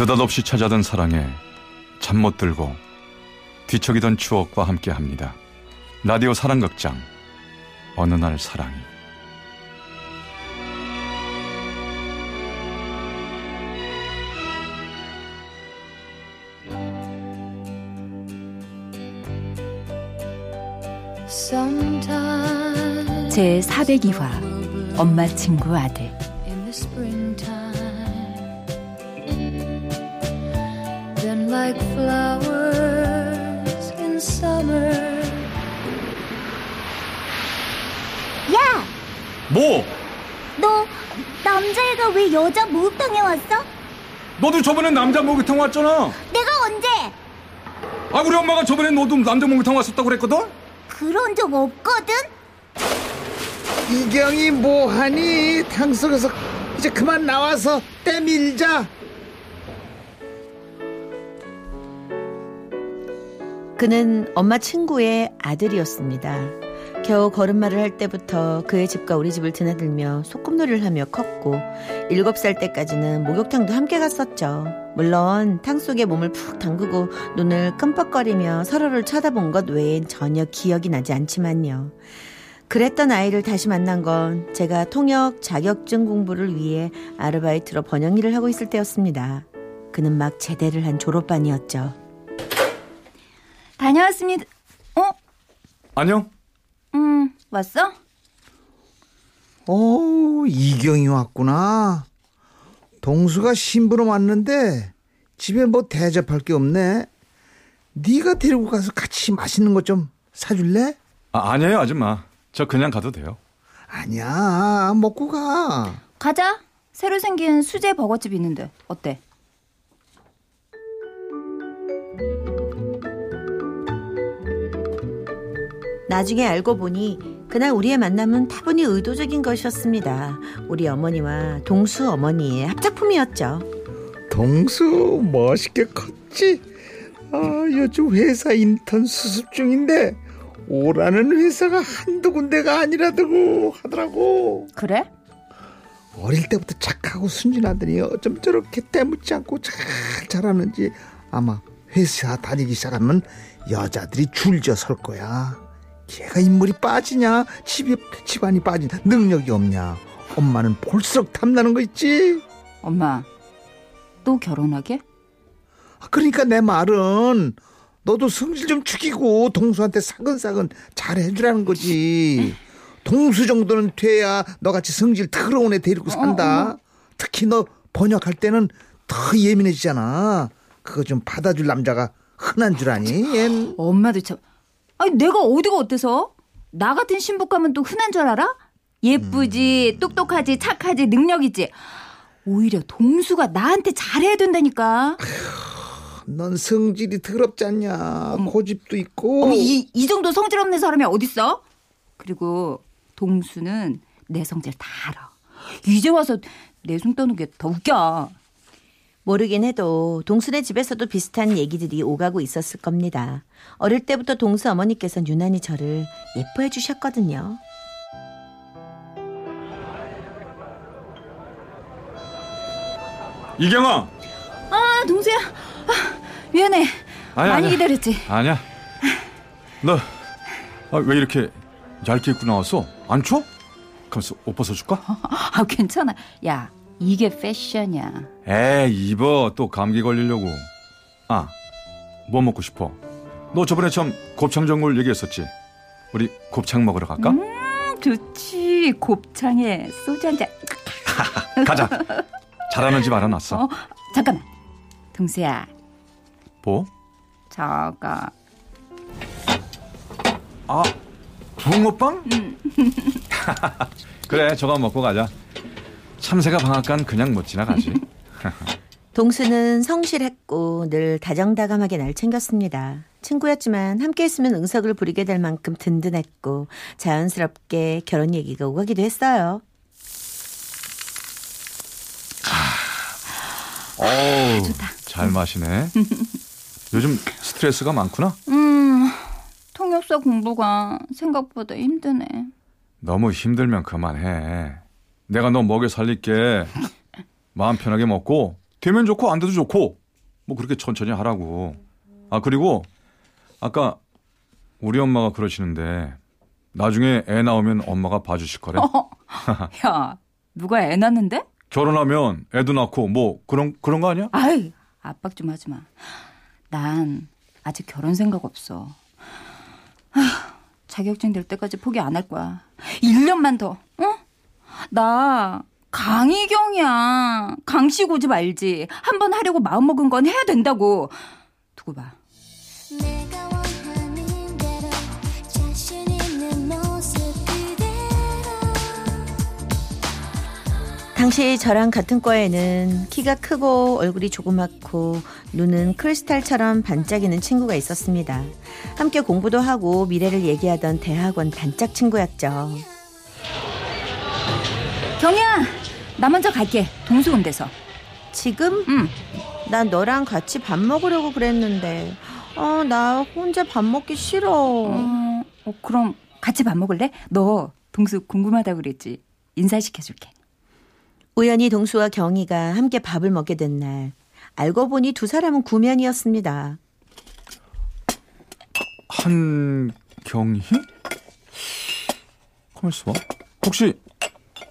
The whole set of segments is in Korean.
느닷없이 찾아든 사랑에 잠 못 들고 뒤척이던 추억과 함께 합니다. 라디오 사랑극장 어느 날 사랑이 제 402화 엄마 친구 아들 like flowers in summer. 야, 뭐? 너 남자애가 왜 여자 목욕탕에 왔어? 너도 저번에 남자 목욕탕 왔잖아 내가 언제? 아 우리 엄마가 저번에 너도 남자 목욕탕 왔었다고 그랬거든? 그런 적 없거든? 이경이 뭐하니? 탕 속에서 이제 그만 나와서 때 밀자. 그는 엄마 친구의 아들이었습니다. 겨우 걸음마를 할 때부터 그의 집과 우리 집을 드나들며 소꿉놀이를 하며 컸고 일곱 살 때까지는 목욕탕도 함께 갔었죠. 물론 탕 속에 몸을 푹 담그고 눈을 끔뻑거리며 서로를 쳐다본 것 외엔 전혀 기억이 나지 않지만요. 그랬던 아이를 다시 만난 건 제가 통역 자격증 공부를 위해 아르바이트로 번역 일을 하고 있을 때였습니다. 그는 막 제대를 한 졸업반이었죠. 다녀왔습니다. 어? 안녕 음, 왔어? 오, 이경이 왔구나. 동수가 심부름 왔는데 집에 뭐 대접할 게 없네. 네가 데리고 가서 같이 맛있는 것 좀 사줄래? 아, 아니에요 아줌마 저 그냥 가도 돼요 아니야, 먹고 가. 가자. 새로 생긴 수제 버거집 있는데 어때? 나중에 알고 보니 그날 우리의 만남은 다분히 의도적인 것이었습니다. 우리 어머니와 동수 어머니의 합작품이었죠. 동수 멋있게 컸지? 아, 요즘 회사 인턴 수습 중인데 오라는 회사가 한두 군데가 아니라고 하더라고. 그래? 어릴 때부터 착하고 순진하더니 어쩜 저렇게 때묻지 않고 잘 자라는지 아마 회사 다니기 시작하면 여자들이 줄져 설 거야. 걔가 인물이 빠지냐, 집이, 집안이 빠진 능력이 없냐. 엄마는 볼수록 탐나는 거 있지? 엄마, 또 결혼하게? 그러니까 내 말은 너도 성질 좀 죽이고 동수한테 사근사근 잘 해주라는 거지. 동수 정도는 돼야 너같이 성질 더러운 애 데리고 산다. 특히 너 번역할 때는 더 예민해지잖아. 그거 좀 받아줄 남자가 흔한 줄 아니? 얜 엄마도 참. 아니 내가 어디가 어때서? 나 같은 신부감은 또 흔한 줄 알아? 예쁘지, 똑똑하지, 착하지, 능력 있지. 오히려 동수가 나한테 잘해야 된다니까. 넌 성질이 더럽지 않냐? 고집도 있고. 어머, 이, 이 정도 성질 없는 사람이 어딨어? 그리고 동수는 내 성질 다 알아. 이제 와서 내숭 떠는 게 더 웃겨. 모르긴 해도 동순의 집에서도 비슷한 얘기들이 오가고 있었을 겁니다. 어릴 때부터 동수 어머니께서 유난히 저를 예뻐해 주셨거든요. 이경아 아, 동수야. 아, 미안해. 아니야, 많이 아니야. 기다렸지? 아니야 너왜 이렇게 얇게 입고 나왔어? 안 추워? 가면서 옷 벗어줄까? 아, 괜찮아. 야, 이게 패션이야. 에이 입어 또 감기 걸리려고 아 뭐 먹고 싶어? 너 저번에 참 곱창 전골 얘기했었지 우리 곱창 먹으러 갈까? 음, 좋지. 곱창에 소주 한 잔. 가자 잘하는 집 알아놨어 어, 잠깐만. 동수야, 뭐? 저거. 아 붕어빵? 그래 저거 먹고 가자 참새가 방앗간 그냥 못 지나가지 동수는 성실했고 늘 다정다감하게 날 챙겼습니다. 친구였지만 함께 있으면 응석을 부리게 될 만큼 든든했고 자연스럽게 결혼 얘기가 오가기도 했어요. 어우 잘 마시네 요즘 스트레스가 많구나 음, 통역사 공부가 생각보다 힘드네. 너무 힘들면 그만해 내가 너 먹여 살릴게 마음 편하게 먹고 되면 좋고 안 돼도 좋고 뭐 그렇게 천천히 하라고. 아 그리고 아까 우리 엄마가 그러시는데 나중에 애 나오면 엄마가 봐주실 거래. 야, 누가 애 낳는데? 결혼하면 애도 낳고 뭐 그런 그런 거 아니야? 아이, 압박 좀 하지 마. 난 아직 결혼 생각 없어. 아휴, 자격증 될 때까지 포기 안 할 거야. 1년만 더, 어? 나 강희경이야. 강씨 고집 알지? 한 번 하려고 마음먹은 건 해야 된다고. 두고 봐. 당시 저랑 같은 과에는 키가 크고 얼굴이 조그맣고 눈은 크리스탈처럼 반짝이는 친구가 있었습니다. 함께 공부도 하고 미래를 얘기하던 대학원 단짝 친구였죠. 경이야, 나 먼저 갈게. 동수 온 데서. 지금 응. 난 너랑 같이 밥 먹으려고 그랬는데 어, 나 혼자 밥 먹기 싫어. 어, 어, 그럼 같이 밥 먹을래? 너 동수 궁금하다고 그랬지. 인사시켜줄게. 우연히 동수와 경희가 함께 밥을 먹게 된 날. 알고 보니 두 사람은 구면이었습니다. 한경희? 가만 있어 봐. 혹시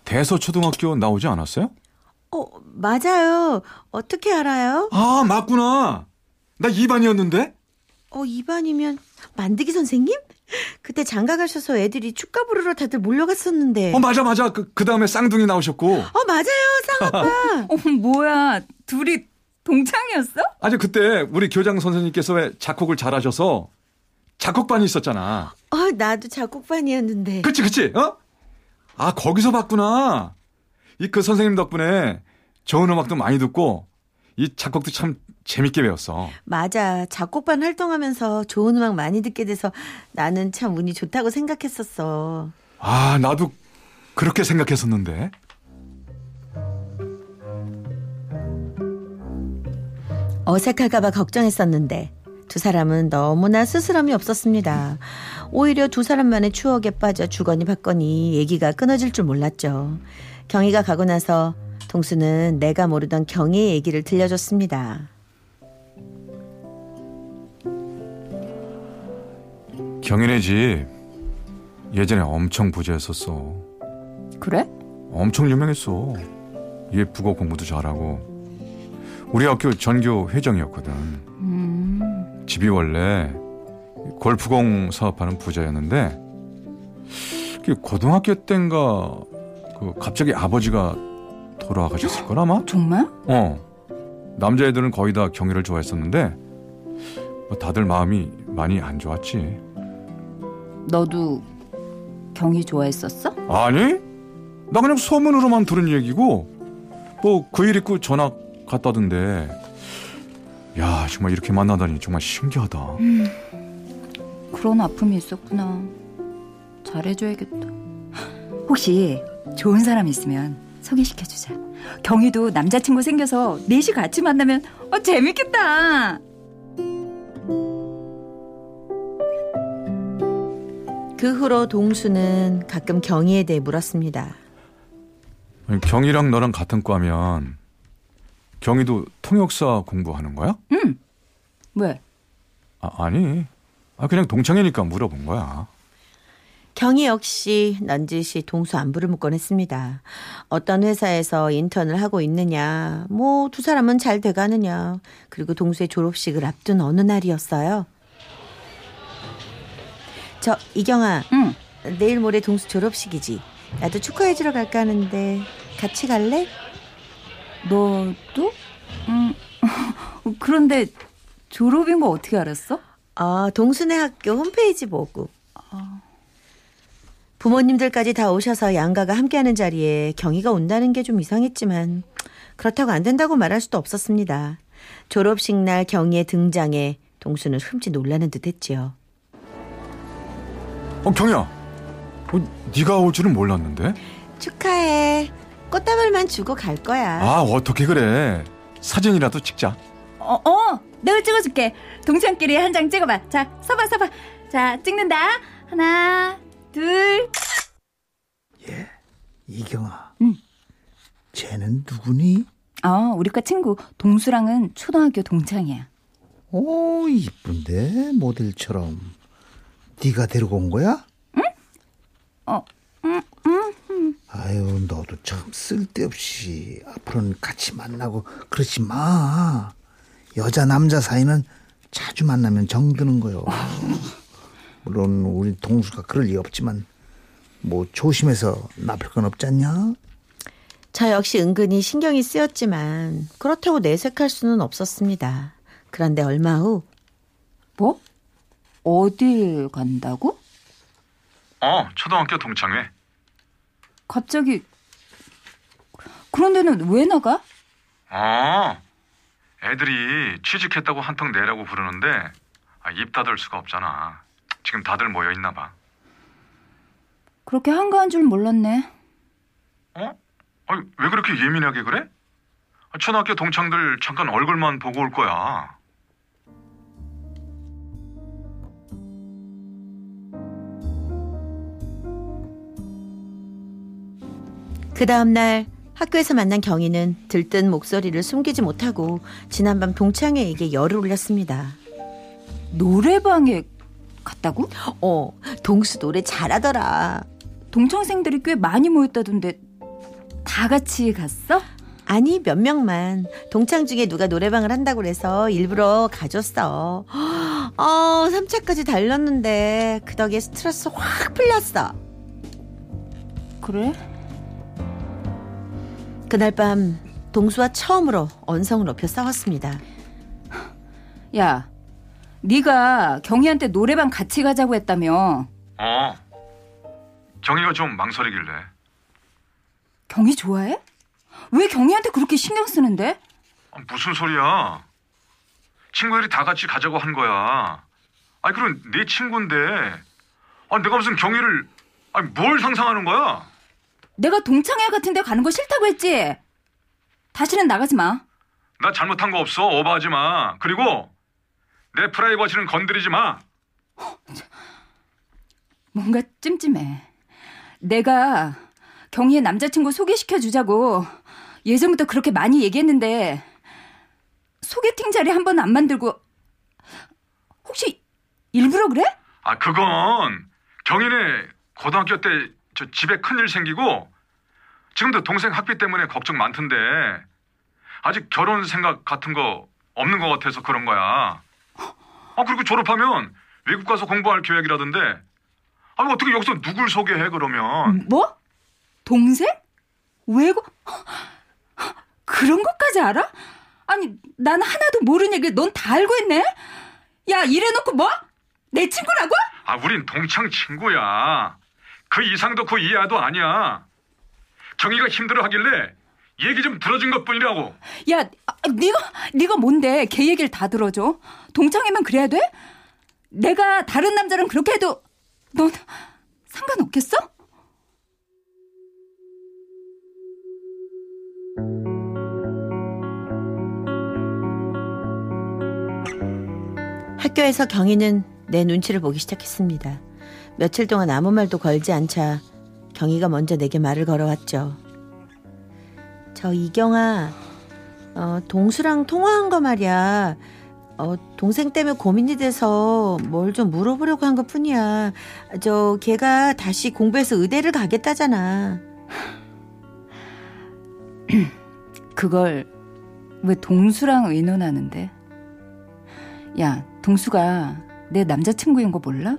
대서초등학교 나오지 않았어요? 어, 맞아요. 어떻게 알아요? 아 맞구나. 나 2반이었는데? 어, 입안이면 만드기 선생님? 그때 장가 가셔서 애들이 축가 부르러 다들 몰려갔었는데. 어 맞아 맞아. 그, 그 다음에 쌍둥이 나오셨고. 어, 맞아요. 쌍아빠. 어, 뭐야. 둘이 동창이었어? 아니 그때 우리 교장 선생님께서 왜 작곡을 잘하셔서 작곡반이 있었잖아. 어, 나도 작곡반이었는데. 그치 그치 어? 아 거기서 봤구나. 이 그 선생님 덕분에 좋은 음악도 많이 듣고 이 작곡도 참 재밌게 배웠어. 맞아. 작곡반 활동하면서 좋은 음악 많이 듣게 돼서 나는 참 운이 좋다고 생각했었어. 아 나도 그렇게 생각했었는데. 어색할까봐 걱정했었는데 두 사람은 너무나 스스럼이 없었습니다. 오히려 두 사람만의 추억에 빠져 주거니 받거니 얘기가 끊어질 줄 몰랐죠. 경희가 가고 나서 동수는 내가 모르던 경희의 얘기를 들려줬습니다. 경인의 집 예전에 엄청 부자였었어. 그래? 엄청 유명했어. 예쁘고 공부도 잘하고. 우리 학교 전교 회장이었거든. 음, 집이 원래 골프공 사업하는 부자였는데 그 고등학교 때인가 그 갑자기 아버지가 돌아가셨을 걸 아마? 정말? 어. 남자애들은 거의 다 경희를 좋아했었는데 뭐 다들 마음이 많이 안 좋았지. 너도 경희 좋아했었어? 아니? 나 그냥 소문으로만 들은 얘기고 뭐 그 일 있고 전화 갔다던데 야 정말 이렇게 만나다니 정말 신기하다 그런 아픔이 있었구나. 잘해줘야겠다. 혹시 좋은 사람 있으면 소개시켜주자. 경희도 남자친구 생겨서 넷이 같이 만나면 어, 재밌겠다. 그 후로 동수는 가끔 경희에 대해 물었습니다. 아니, 경희랑 너랑 같은 과면 경희도 통역사 공부하는 거야? 응. 왜? 아, 아니 아, 그냥 동창이니까 물어본 거야 경희 역시 넌지시 동수 안부를 묻곤 했습니다. 어떤 회사에서 인턴을 하고 있느냐, 뭐 두 사람은 잘 돼가느냐, 그리고 동수의 졸업식을 앞둔 어느 날이었어요. 저 이경아, 응. 내일 모레 동수 졸업식이지. 나도 축하해주러 갈까 하는데 같이 갈래? 너도? 음. 그런데 졸업인 거 어떻게 알았어? 아, 동수네 학교 홈페이지 보고. 부모님들까지 다 오셔서 양가가 함께하는 자리에 경희가 온다는 게 좀 이상했지만 그렇다고 안 된다고 말할 수도 없었습니다. 졸업식 날 경희의 등장에 동수는 흠칫 놀라는 듯했지요. 어 경희야 어, 네가 올 줄은 몰랐는데 축하해. 꽃다발만 주고 갈 거야. 아 어떻게 그래 사진이라도 찍자 어, 어, 내가 찍어줄게. 동창끼리 한 장 찍어봐. 자, 서봐, 서봐. 자, 찍는다. 하나, 둘. 이경아. 응. 쟤는 누구니? 아, 우리과 친구 동수랑은 초등학교 동창이야. 오 이쁜데 모델처럼. 네가 데리고 온 거야? 어, 아유 너도 참 쓸데없이 앞으로는 같이 만나고 그러지 마. 여자 남자 사이는 자주 만나면 정드는 거요. 물론 우리 동수가 그럴 리 없지만 뭐 조심해서 나쁠 건 없지 않냐? 저 역시 은근히 신경이 쓰였지만 그렇다고 내색할 수는 없었습니다. 그런데 얼마 후 뭐? 어딜 간다고? 어, 초등학교 동창회. 갑자기 그런 데는 왜 나가? 아, 애들이 취직했다고 한턱 내라고 부르는데 아, 입 닫을 수가 없잖아. 지금 다들 모여 있나 봐. 그렇게 한가한 줄 몰랐네. 어? 아니, 왜 그렇게 예민하게 그래? 아, 초등학교 동창들 잠깐 얼굴만 보고 올 거야. 그 다음날 학교에서 만난 경희는 들뜬 목소리를 숨기지 못하고 지난밤 동창회에게 열을 올렸습니다. 노래방에 갔다고? 어, 동수 노래 잘하더라. 동창생들이 꽤 많이 모였다던데 다 같이 갔어? 아니 몇 명만 동창 중에 누가 노래방을 한다고 그래서 일부러 가줬어. 어, 3차까지 달렸는데 그 덕에 스트레스 확 풀렸어. 그래? 그날 밤 동수와 처음으로 언성을 높여 싸웠습니다. 야, 네가 경희한테 노래방 같이 가자고 했다며. 어. 경희가 좀 망설이길래. 경희 좋아해? 왜 경희한테 그렇게 신경 쓰는데? 아, 무슨 소리야? 친구들이 다 같이 가자고 한 거야. 아니 그럼 내 친구인데. 아 내가 무슨 경희를 아니 뭘 상상하는 거야? 내가 동창회 같은 데 가는 거 싫다고 했지? 다시는 나가지 마. 나 잘못한 거 없어. 오버하지 마. 그리고 내 프라이버시는 건드리지 마. 뭔가 찜찜해. 내가 경희의 남자친구 소개시켜 주자고 예전부터 그렇게 많이 얘기했는데 소개팅 자리 한 번 안 만들고 혹시 일부러 그래? 아 그건 경희네 고등학교 때 저 집에 큰일 생기고 지금도 동생 학비 때문에 걱정 많던데 아직 결혼 생각 같은 거 없는 것 같아서 그런 거야. 아 그리고 졸업하면 외국 가서 공부할 계획이라던데. 아 어떻게 여기서 누굴 소개해 그러면? 뭐? 동생? 외국? 그런 것까지 알아? 아니, 난 하나도 모르는 얘기를 넌 다 알고 있네? 야, 이래놓고 뭐? 내 친구라고? 아 우린 동창 친구야. 그 이상도 그 이하도 아니야. 경희가 힘들어하길래 얘기 좀 들어준 것뿐이라고. 야, 아, 네가 네가 뭔데? 걔 얘기를 다 들어줘. 동창이면 그래야 돼? 내가 다른 남자랑 그렇게 해도 넌 상관없겠어? 학교에서 경희는 내 눈치를 보기 시작했습니다. 며칠 동안 아무 말도 걸지 않자 경희가 먼저 내게 말을 걸어왔죠. 저 이경아, 어, 동수랑 통화한 거 말이야. 어, 동생 때문에 고민이 돼서 뭘 좀 물어보려고 한 것 뿐이야. 저 걔가 다시 공부해서 의대를 가겠다잖아. 그걸 왜 동수랑 의논하는데? 야, 동수가 내 남자친구인 거 몰라?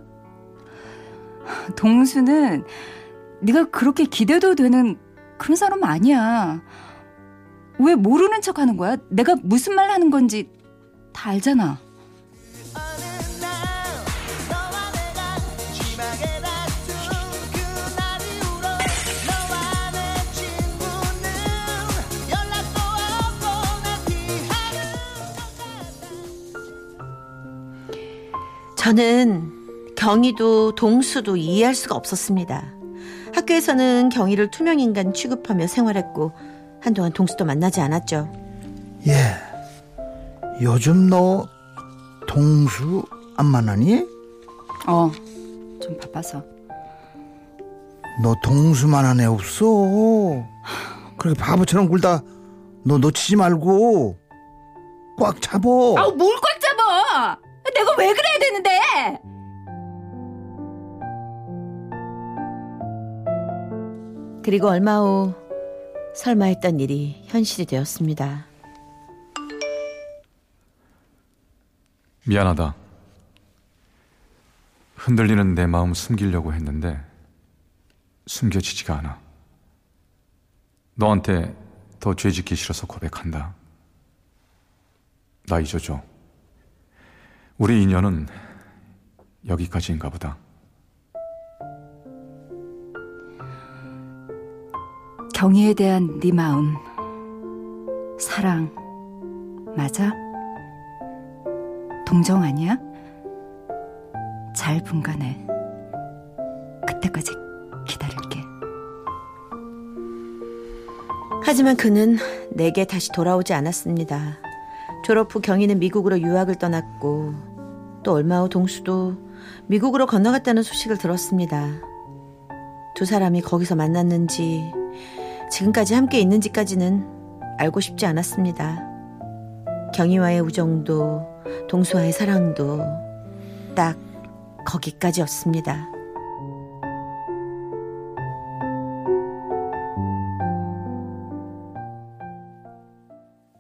동수는 네가 그렇게 기대도 되는 그런 사람 아니야. 왜 모르는 척 하는 거야? 내가 무슨 말 하는 건지 다 알잖아. 저는 경희도 동수도 이해할 수가 없었습니다. 학교에서는 경희를 투명인간 취급하며 생활했고 한동안 동수도 만나지 않았죠. 예. 요즘 너 동수 안 만나니? 어, 좀 바빠서. 너 동수만한 애 없어. 그렇게 바보처럼 굴다 너 놓치지 말고 꽉 잡어. 아우 뭘 꽉 잡아? 내가 왜 그래야 되는데? 그리고 얼마 후 설마 했던 일이 현실이 되었습니다. 미안하다. 흔들리는 내 마음 숨기려고 했는데 숨겨지지가 않아. 너한테 더 죄짓기 싫어서 고백한다. 나 잊어줘. 우리 인연은 여기까지인가 보다. 경희에 대한 네 마음 사랑 맞아? 동정 아니야? 잘 분간해. 그때까지 기다릴게. 하지만 그는 내게 다시 돌아오지 않았습니다. 졸업 후 경희는 미국으로 유학을 떠났고 또 얼마 후 동수도 미국으로 건너갔다는 소식을 들었습니다. 두 사람이 거기서 만났는지 지금까지 함께 있는지까지는 알고 싶지 않았습니다. 경희와의 우정도 동수와의 사랑도 딱 거기까지였습니다.